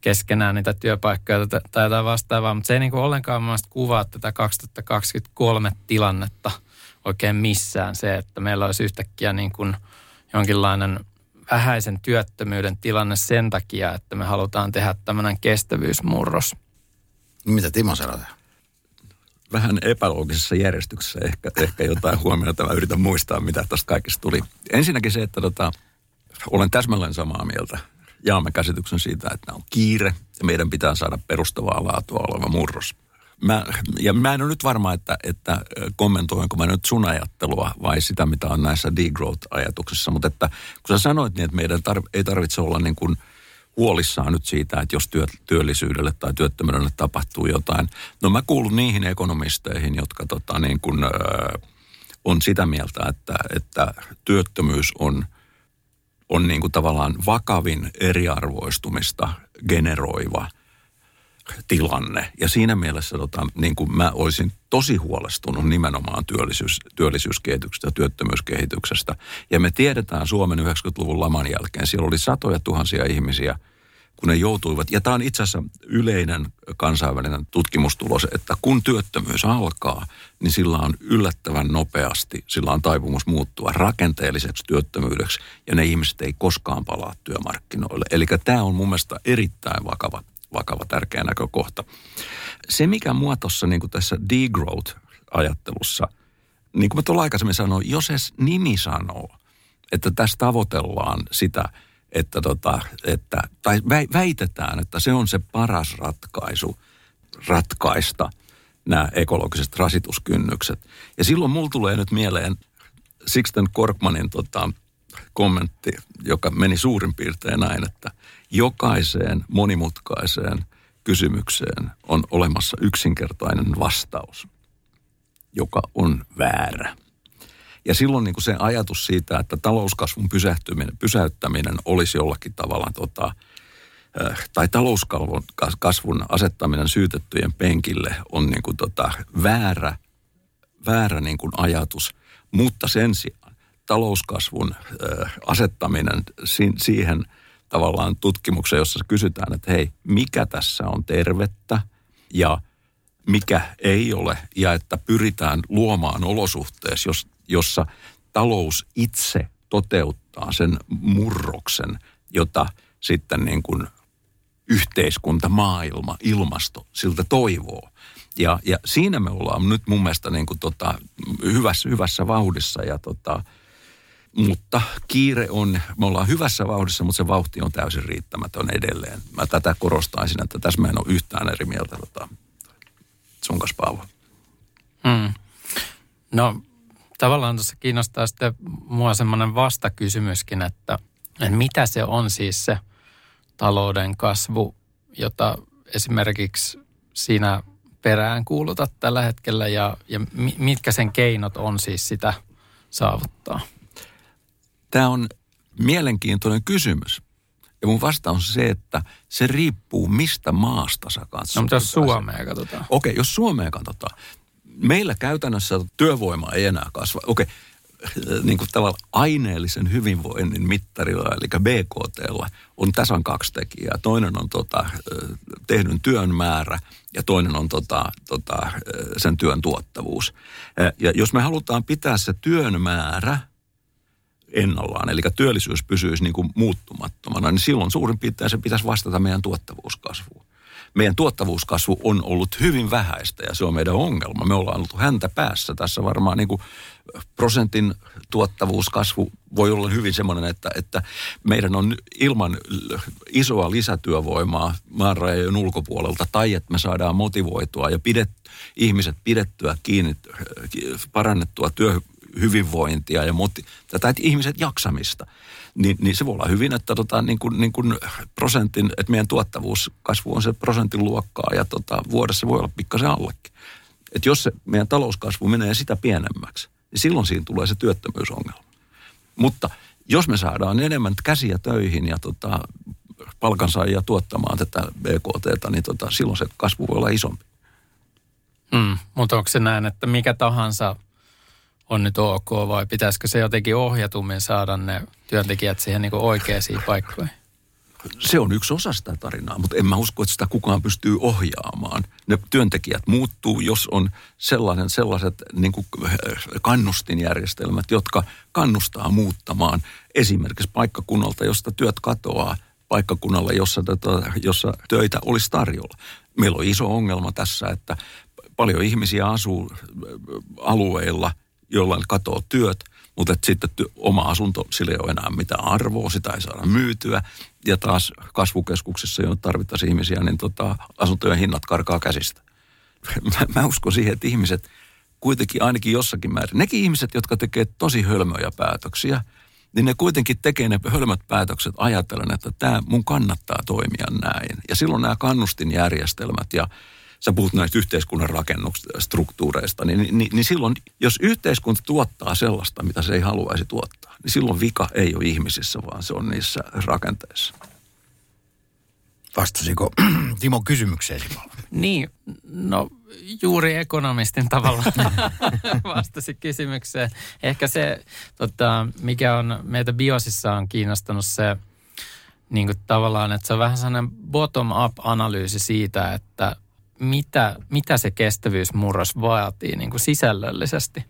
Speaker 6: keskenään niitä työpaikkoja tai jotain vastaavaa, mutta se ei niin kuin ollenkaan mielestäni kuvaa tätä 2023 tilannetta oikein missään se, että meillä olisi yhtäkkiä niin kuin jonkinlainen vähäisen työttömyyden tilanne sen takia, että me halutaan tehdä tämmöinen kestävyysmurros.
Speaker 4: Mitä Timo sanoo?
Speaker 5: Vähän epäloogisessa järjestyksessä ehkä, ehkä jotain huomiota. Mä yritän muistaa, mitä tästä kaikesta tuli. Ensinnäkin se, että tota, olen täsmälleen samaa mieltä. Jaamme käsityksen siitä, että on kiire ja meidän pitää saada perustavaa laatua oleva murros. Mä, ja mä en ole nyt varma, että, että kommentoinko mä nyt sun ajattelua vai sitä, mitä on näissä degrowth-ajatuksissa. Mutta että kun sä sanoit niin, että meidän tar- ei tarvitse olla niin kuin – huolissaan nyt siitä, että jos työ, työllisyydelle tai työttömyydelle tapahtuu jotain. No mä kuulun niihin ekonomisteihin, jotka tota, niin kun, ö, on sitä mieltä, että, että työttömyys on, on niin kuin tavallaan vakavin eriarvoistumista generoiva – tilanne. Ja siinä mielessä tota, niin kuin mä olisin tosi huolestunut nimenomaan työllisyys, työllisyyskehityksestä ja työttömyyskehityksestä. Ja me tiedetään Suomen 90-luvun laman jälkeen, siellä oli satoja tuhansia ihmisiä, kun ne joutuivat, ja tämä on itse asiassa yleinen kansainvälinen tutkimustulos, että kun työttömyys alkaa, niin sillä on yllättävän nopeasti, sillä on taipumus muuttua rakenteelliseksi työttömyydeksi, ja ne ihmiset ei koskaan palaa työmarkkinoille. Eli tämä on mun mielestä erittäin vakava vakava tärkeä näkökohta. Se, mikä mua tuossa niin tässä degrowth talousajattelussa, niin kuin mä tuolla aikaisemmin sanoin, jos edes nimi sanoo, että tässä tavoitellaan sitä, että, tota, että tai väitetään, että se on se paras ratkaisu ratkaista nämä ekologiset rasituskynnykset. Ja silloin mulla tulee nyt mieleen Sixten Korkmanin tota, kommentti, joka meni suurin piirtein näin, että jokaiseen monimutkaiseen kysymykseen on olemassa yksinkertainen vastaus, joka on väärä. Ja silloin niin kuin se ajatus siitä, että talouskasvun pysähtyminen, pysäyttäminen olisi jollakin tavalla tota, tai talouskasvun kasvun asettaminen syytettyjen penkille on niin kuin tota, väärä, väärä niin kuin ajatus, mutta sen sijaan talouskasvun asettaminen siihen tavallaan tutkimukseen, jossa kysytään, että hei, mikä tässä on tervettä ja mikä ei ole, ja että pyritään luomaan olosuhteessa, jossa talous itse toteuttaa sen murroksen, jota sitten niin kuin yhteiskunta, maailma, ilmasto siltä toivoo. Ja, ja siinä me ollaan nyt mun mielestä niin kuin tota, hyvässä, hyvässä vauhdissa ja tota, mutta kiire on, me ollaan hyvässä vauhdissa, mutta se vauhti on täysin riittämätön edelleen. Mä tätä korostaisin, että tässä mä en ole yhtään eri mieltä tota, sun kanssa Paavo.
Speaker 6: Hmm. No tavallaan tuossa kiinnostaa sitten mua semmoinen vastakysymyskin, että, että mitä se on siis se talouden kasvu, jota esimerkiksi siinä perään kuulutat tällä hetkellä ja, ja mitkä sen keinot on siis sitä saavuttaa?
Speaker 5: Tämä on mielenkiintoinen kysymys. Ja mun vastaus on se, että se riippuu mistä maasta sä katsot.
Speaker 6: No mutta jos Suomea katsotaan.
Speaker 5: Okei, okay, jos Suomea katsotaan. Meillä käytännössä työvoima ei enää kasva. Okei, okay, niin kuin tavallaan aineellisen hyvinvoinnin mittarilla, eli BKT, on tasan kaksi tekijää. Toinen on tota, tehdyn työn määrä ja toinen on tota, tota, sen työn tuottavuus. Ja jos me halutaan pitää se työn määrä ennallaan, eli työllisyys pysyisi niin kuin muuttumattomana, niin silloin suurin piirtein se pitäisi vastata meidän tuottavuuskasvuun. Meidän tuottavuuskasvu on ollut hyvin vähäistä ja se on meidän ongelma. Me ollaan oltu häntä päässä. Tässä varmaan niin kuin prosentin tuottavuuskasvu voi olla hyvin semmoinen, että, että meidän on ilman isoa lisätyövoimaa maanrajojen ulkopuolelta tai että me saadaan motivoitua ja pidet, ihmiset pidettyä kiinni, parannettua työ, hyvinvointia ja moti, tätä että ihmiset jaksamista, niin, niin se voi olla hyvin, että tota, niin kuin, niin kuin prosentin, että meidän tuottavuuskasvu on se prosentin luokkaa ja tota, vuodessa voi olla pikkasen allekin. Että jos se meidän talouskasvu menee sitä pienemmäksi, niin silloin siinä tulee se työttömyysongelma. Mutta jos me saadaan enemmän käsiä töihin ja tota, palkansaajia tuottamaan tätä BKT, niin tota, silloin se kasvu voi olla isompi.
Speaker 6: Hmm, mutta onko se näin, että mikä tahansa on nyt ok vai pitäisikö se jotenkin ohjatummin saada ne työntekijät siihen niin oikeisiin paikkoihin?
Speaker 5: Se on yksi osa sitä tarinaa, mutta en mä usko, että sitä kukaan pystyy ohjaamaan. Ne työntekijät muuttuu, jos on sellainen, sellaiset niin kuin kannustinjärjestelmät, jotka kannustaa muuttamaan esimerkiksi paikkakunnalta, josta työt katoaa, paikkakunnalle, jossa, tota, jossa töitä olisi tarjolla. Meillä on iso ongelma tässä, että paljon ihmisiä asuu alueilla – jollain katoo työt, mutta että sitten oma asunto, sillä ei ole enää mitään arvoa, sitä ei saada myytyä. Ja taas kasvukeskuksissa, joilla tarvittaisiin ihmisiä, niin tota, asuntojen hinnat karkaa käsistä. Mä, mä uskon siihen, että ihmiset kuitenkin ainakin jossakin määrin, nekin ihmiset, jotka tekee tosi hölmöjä päätöksiä, niin ne kuitenkin tekee ne hölmöt päätökset ajatellen, että tämä mun kannattaa toimia näin. Ja silloin nämä kannustinjärjestelmät ja sä puhut näistä yhteiskunnan rakennusstruktuureista, niin, niin, niin silloin, jos yhteiskunta tuottaa sellaista, mitä se ei haluaisi tuottaa, niin silloin vika ei ole ihmisissä, vaan se on niissä rakenteissa.
Speaker 4: Vastasiko Timo kysymykseen
Speaker 6: Niin, no juuri ekonomistin tavalla vastasi kysymykseen. Ehkä se, tota, mikä on meitä biosissa on kiinnostanut se, niin kuin tavallaan, että se on vähän sellainen bottom-up-analyysi siitä, että mitä, mitä se kestävyysmurros vaatii niin kuin sisällöllisesti?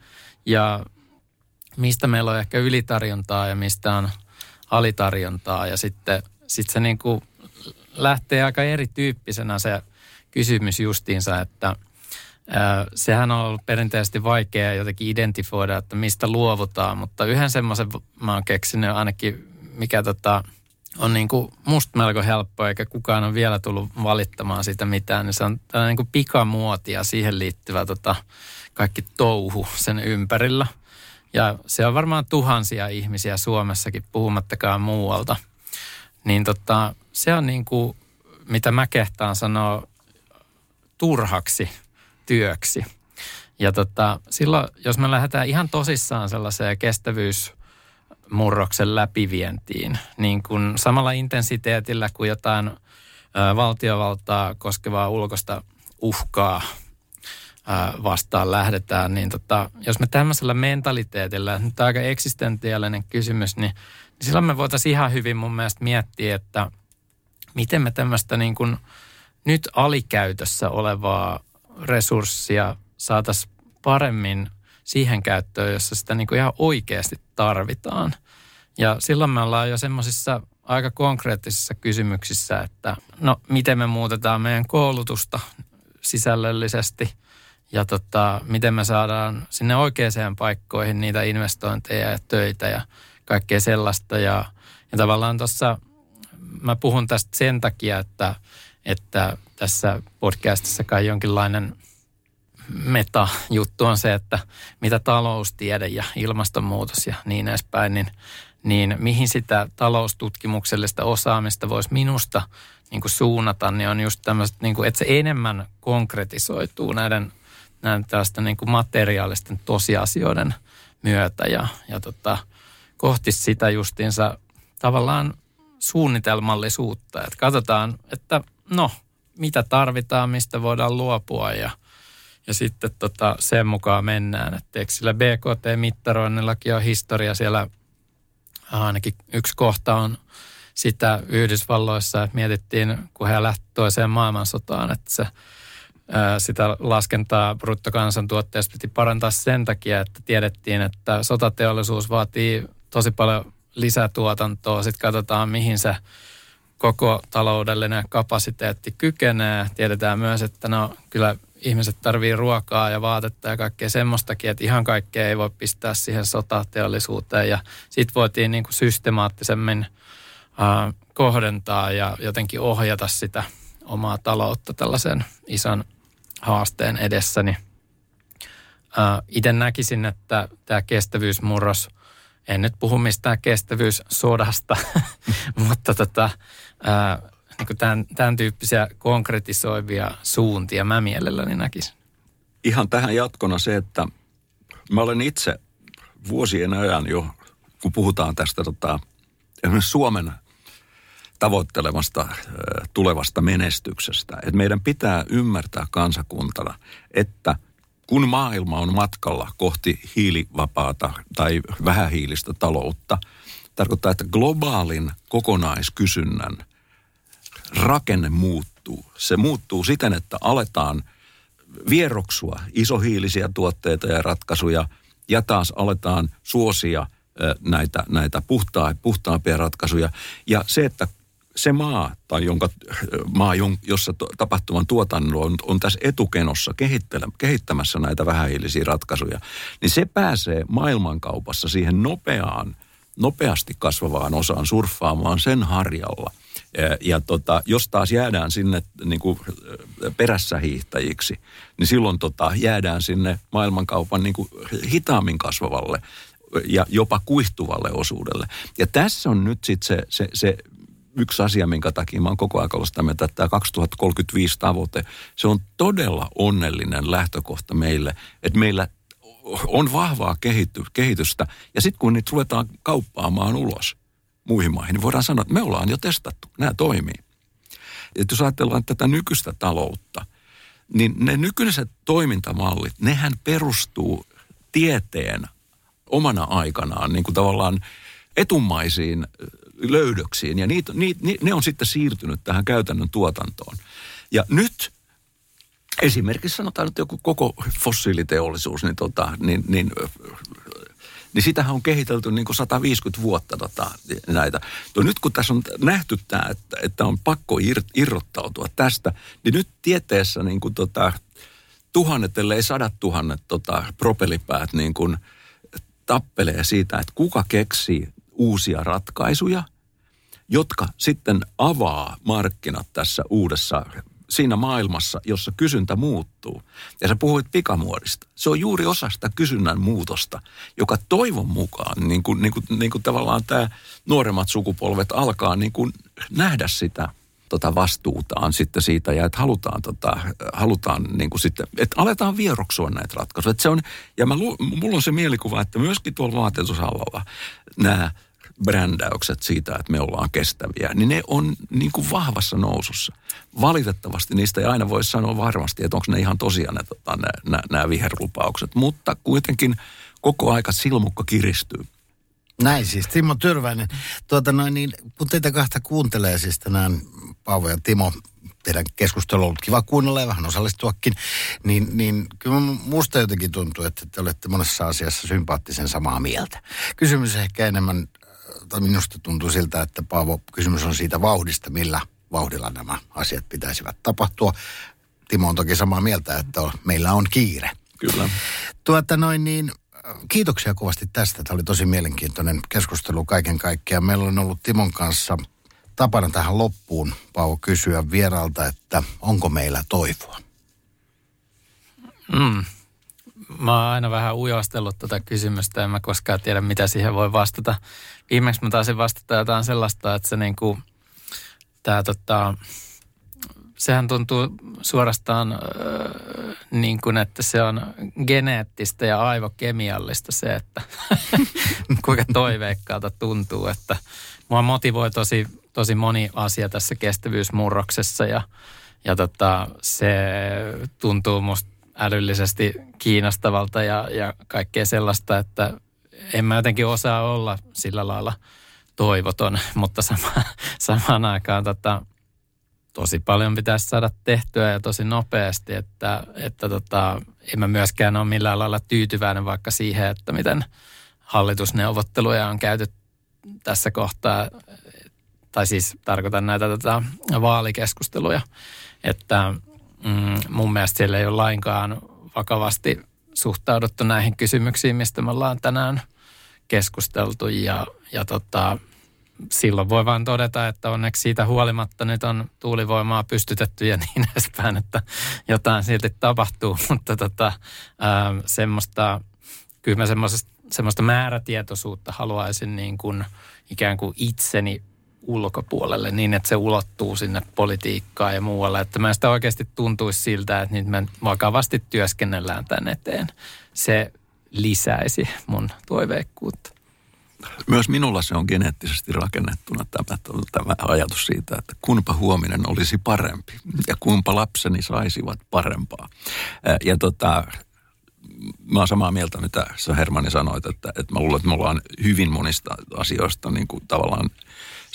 Speaker 6: Ja mistä meillä on ehkä ylitarjontaa ja mistä on alitarjontaa? Ja sitten sit se niin kuin lähtee aika erityyppisenä se kysymys justiinsa, että, sehän on ollut perinteisesti vaikea jotenkin identifioida, että mistä luovutaan, mutta yhden semmoisen mä oon keksinyt ainakin, mikä tota, on niin kuin musta melko helppo, eikä kukaan ole vielä tullut valittamaan sitä mitään, niin se on tällainen niin kuin pikamuoti ja siihen liittyvä tota, kaikki touhu sen ympärillä. Ja se on varmaan tuhansia ihmisiä Suomessakin, puhumattakaan muualta. Niin tota, se on niin kuin, mitä mä kehtaan sanoa, turhaksi työksi. Ja tota, silloin, jos me lähdetään ihan tosissaan sellaiseen kestävyysmurroksen läpivientiin, niin kuin samalla intensiteetillä kuin jotain valtiovaltaa koskevaa ulkoista uhkaa vastaan lähdetään, niin tota, jos me tämmöisellä mentaliteetillä, nyt aika eksistentiaalinen kysymys, niin, niin silloin me voitaisiin ihan hyvin mun mielestä miettiä, että miten me tämmöistä niin kuin nyt alikäytössä olevaa resurssia saataisiin paremmin siihen käyttöön, jossa sitä niin kuin ihan oikeasti tarvitaan. Ja silloin me ollaan jo semmoisissa aika konkreettisissa kysymyksissä, että no miten me muutetaan meidän koulutusta sisällöllisesti ja tota, miten me saadaan sinne oikeaan paikkoihin niitä investointeja ja töitä ja kaikkea sellaista. Ja, ja tavallaan tuossa mä puhun tästä sen takia, että, että tässä podcastissa kai jonkinlainen meta-juttu on se, että mitä taloustiede ja ilmastonmuutos ja niin edespäin, niin, niin mihin sitä taloustutkimuksellista osaamista voisi minusta niin kuin suunnata, niin on just tämmöiset, niin kuin, että se enemmän konkretisoituu näiden, näiden tällaisten niin kuin materiaalisten tosiasioiden myötä ja, ja tota, kohti sitä justiinsa tavallaan suunnitelmallisuutta. Että katsotaan, että no, mitä tarvitaan, mistä voidaan luopua ja, ja sitten tota, sen mukaan mennään. Että eikö sillä BKT-mittaroinnillakin on historia siellä, ainakin yksi kohta on sitä Yhdysvalloissa, että mietittiin, kun he lähti toiseen maailmansotaan, että se, ää, sitä laskentaa bruttokansantuotteesta piti parantaa sen takia, että tiedettiin, että sotateollisuus vaatii tosi paljon lisätuotantoa. Sitten katsotaan, mihin se koko taloudellinen kapasiteetti kykenee. Tiedetään myös, että no kyllä ihmiset tarvii ruokaa ja vaatetta ja kaikkea semmoistakin, että ihan kaikkea ei voi pistää siihen sotateollisuuteen. Ja sitten voitiin niin kuin systemaattisemmin äh, kohdentaa ja jotenkin ohjata sitä omaa taloutta tällaisen ison haasteen edessä. Niin, äh, itse näkisin, että tämä kestävyysmurros – en nyt puhu mistään kestävyyssodasta, mutta tota, ää, niin tämän, tämän tyyppisiä konkretisoivia suuntia mä mielelläni näkisin.
Speaker 5: Ihan tähän jatkona se, että mä olen itse vuosien ajan jo, kun puhutaan tästä tota, esimerkiksi Suomen tavoittelemasta tulevasta menestyksestä, että meidän pitää ymmärtää kansakuntana, että – kun maailma on matkalla kohti hiilivapaata tai vähähiilistä taloutta, tarkoittaa, että globaalin kokonaiskysynnän rakenne muuttuu. Se muuttuu siten, että aletaan vieroksua isohiilisiä tuotteita ja ratkaisuja ja taas aletaan suosia näitä, näitä puhtaa, puhtaampia ratkaisuja. Ja se, että se maa, tai jonka, maa, jossa tapahtuvan tuotannon on, on tässä etukenossa kehittämässä näitä vähähiilisiä ratkaisuja, niin se pääsee maailmankaupassa siihen nopeaan, nopeasti kasvavaan osaan surffaamaan sen harjalla. Ja, tota, jos taas jäädään sinne niin kuin perässä hiihtäjiksi, niin silloin tota, jäädään sinne maailmankaupan niin kuin hitaammin kasvavalle ja jopa kuihtuvalle osuudelle. Ja tässä on nyt sitten se, se, se yksi asia, minkä takia mä oon koko ajan ollut sitä mieltä, että tämä 2035 tavoite, se on todella onnellinen lähtökohta meille, että meillä on vahvaa kehity, kehitystä. Ja sitten kun niitä ruvetaan kauppaamaan ulos muihin maihin, niin voidaan sanoa, että me ollaan jo testattu, nämä toimii. Et jos ajatellaan tätä nykyistä taloutta, niin ne nykyiset toimintamallit, nehän perustuu tieteen omana aikanaan niin kuin tavallaan etumaisiin löydöksiin ja niitä, niitä, ne on sitten siirtynyt tähän käytännön tuotantoon. Ja nyt esimerkiksi sanotaan että joku koko fossiiliteollisuus, niin, tota, niin, niin, niin sitähän on kehitelty niin kuin 150 vuotta tota, näitä. No nyt kun tässä on nähty tämä, että, että on pakko ir, irrottautua tästä, niin nyt tieteessä niin kuin tota, tuhannet, ellei sadat tuhannet tota, propelipäät niin kuin tappelee siitä, että kuka keksii uusia ratkaisuja, jotka sitten avaa markkinat tässä uudessa siinä maailmassa, jossa kysyntä muuttuu. Ja sä puhuit pikamuodista. Se on juuri osa sitä kysynnän muutosta, joka toivon mukaan, niin kuin, niin kuin, niin kuin tavallaan tämä nuoremmat sukupolvet alkaa niin kuin nähdä sitä tota vastuutaan sitten siitä ja että halutaan, tota, halutaan niin kuin sitten, että aletaan vieroksua näitä ratkaisuja. Että se on, ja mä, mulla on se mielikuva, että myöskin tuolla vaatetusalalla nämä brändäykset siitä, että me ollaan kestäviä, niin ne on niin kuin vahvassa nousussa. Valitettavasti niistä ei aina voi sanoa varmasti, että onko ne ihan tosiaan ne, tota, nämä, nämä, nämä viherlupaukset, mutta kuitenkin koko aika silmukka kiristyy.
Speaker 4: Näin siis, Timo Tyrväinen. Tuota noin, niin, kun teitä kahta kuuntelee siis tänään Paavo ja Timo, teidän keskustelu on ollut kiva kuunnella ja vähän osallistuakin, niin, niin kyllä musta jotenkin tuntuu, että te olette monessa asiassa sympaattisen samaa mieltä. Kysymys ehkä enemmän, tai minusta tuntuu siltä, että Paavo, kysymys on siitä vauhdista, millä vauhdilla nämä asiat pitäisivät tapahtua. Timo on toki samaa mieltä, että meillä on kiire.
Speaker 5: Kyllä.
Speaker 4: Tuota noin niin, kiitoksia kovasti tästä. Tämä oli tosi mielenkiintoinen keskustelu kaiken kaikkiaan. Meillä on ollut Timon kanssa tapana tähän loppuun, Pau, kysyä vieralta, että onko meillä toivoa?
Speaker 6: Mm. Mä oon aina vähän ujostellut tätä kysymystä, en mä koskaan tiedä, mitä siihen voi vastata. Viimeksi mä taisin vastata jotain sellaista, että se niinku, tää tota, sehän tuntuu suorastaan äh, niin kuin, että se on geneettistä ja aivokemiallista se, että kuinka toiveikkaalta tuntuu, että mua motivoi tosi, tosi moni asia tässä kestävyysmurroksessa ja, ja tota, se tuntuu musta älyllisesti kiinnostavalta ja, ja kaikkea sellaista, että en mä jotenkin osaa olla sillä lailla toivoton, mutta sama, samaan aikaan tota, tosi paljon pitäisi saada tehtyä ja tosi nopeasti, että, että tota, en mä myöskään ole millään lailla tyytyväinen vaikka siihen, että miten hallitusneuvotteluja on käyty tässä kohtaa, tai siis tarkoitan näitä tota, vaalikeskusteluja, että mm, mun mielestä siellä ei ole lainkaan vakavasti suhtauduttu näihin kysymyksiin, mistä me ollaan tänään keskusteltu. Ja, ja tota, silloin voi vain todeta, että onneksi siitä huolimatta nyt on tuulivoimaa pystytetty ja niin edespäin, että jotain silti tapahtuu, mutta tota, ää, semmoista, kyllä mä semmoista, semmoista määrätietoisuutta haluaisin niin kuin ikään kuin itseni ulkopuolelle niin, että se ulottuu sinne politiikkaan ja muualle. Että mä sitä oikeasti tuntuisi siltä, että nyt me vakavasti työskennellään tämän eteen. Se lisäisi mun toiveikkuutta
Speaker 5: myös minulla se on geneettisesti rakennettuna tämä, tämä ajatus siitä, että kunpa huominen olisi parempi ja kunpa lapseni saisivat parempaa. Ja tota, mä oon samaa mieltä, mitä sä Hermanni sanoit, että, että mä luulen, että me ollaan hyvin monista asioista niin kuin tavallaan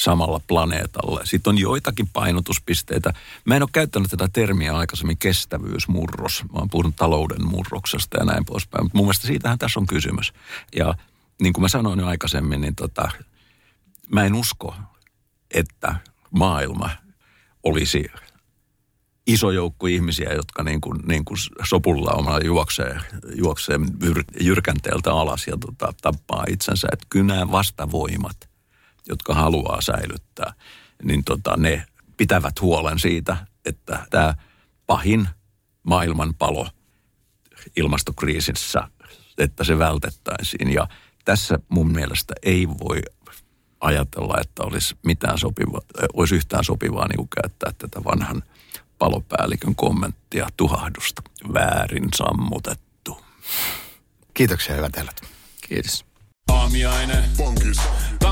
Speaker 5: samalla planeetalla. Sitten on joitakin painotuspisteitä. Mä en ole käyttänyt tätä termiä aikaisemmin kestävyysmurros. Mä oon puhunut talouden murroksesta ja näin poispäin. Mutta mun mielestä siitähän tässä on kysymys. Ja niin kuin mä sanoin jo aikaisemmin, niin tota, mä en usko, että maailma olisi iso joukko ihmisiä, jotka niin kuin, niin kuin sopulla omalla juoksee, juoksee jyrkänteeltä alas ja tota, tappaa itsensä. Että kyllä vastavoimat, jotka haluaa säilyttää, niin tota, ne pitävät huolen siitä, että tämä pahin maailmanpalo ilmastokriisissä, että se vältettäisiin. Ja tässä mun mielestä ei voi ajatella, että olisi mitään sopiva, olisi yhtään sopivaa niin käyttää tätä vanhan palopäällikön kommenttia tuhahdusta. Väärin sammutettu.
Speaker 4: Kiitoksia, hyvät herrat.
Speaker 6: Kiitos.
Speaker 1: Aamiaine. Bonkis.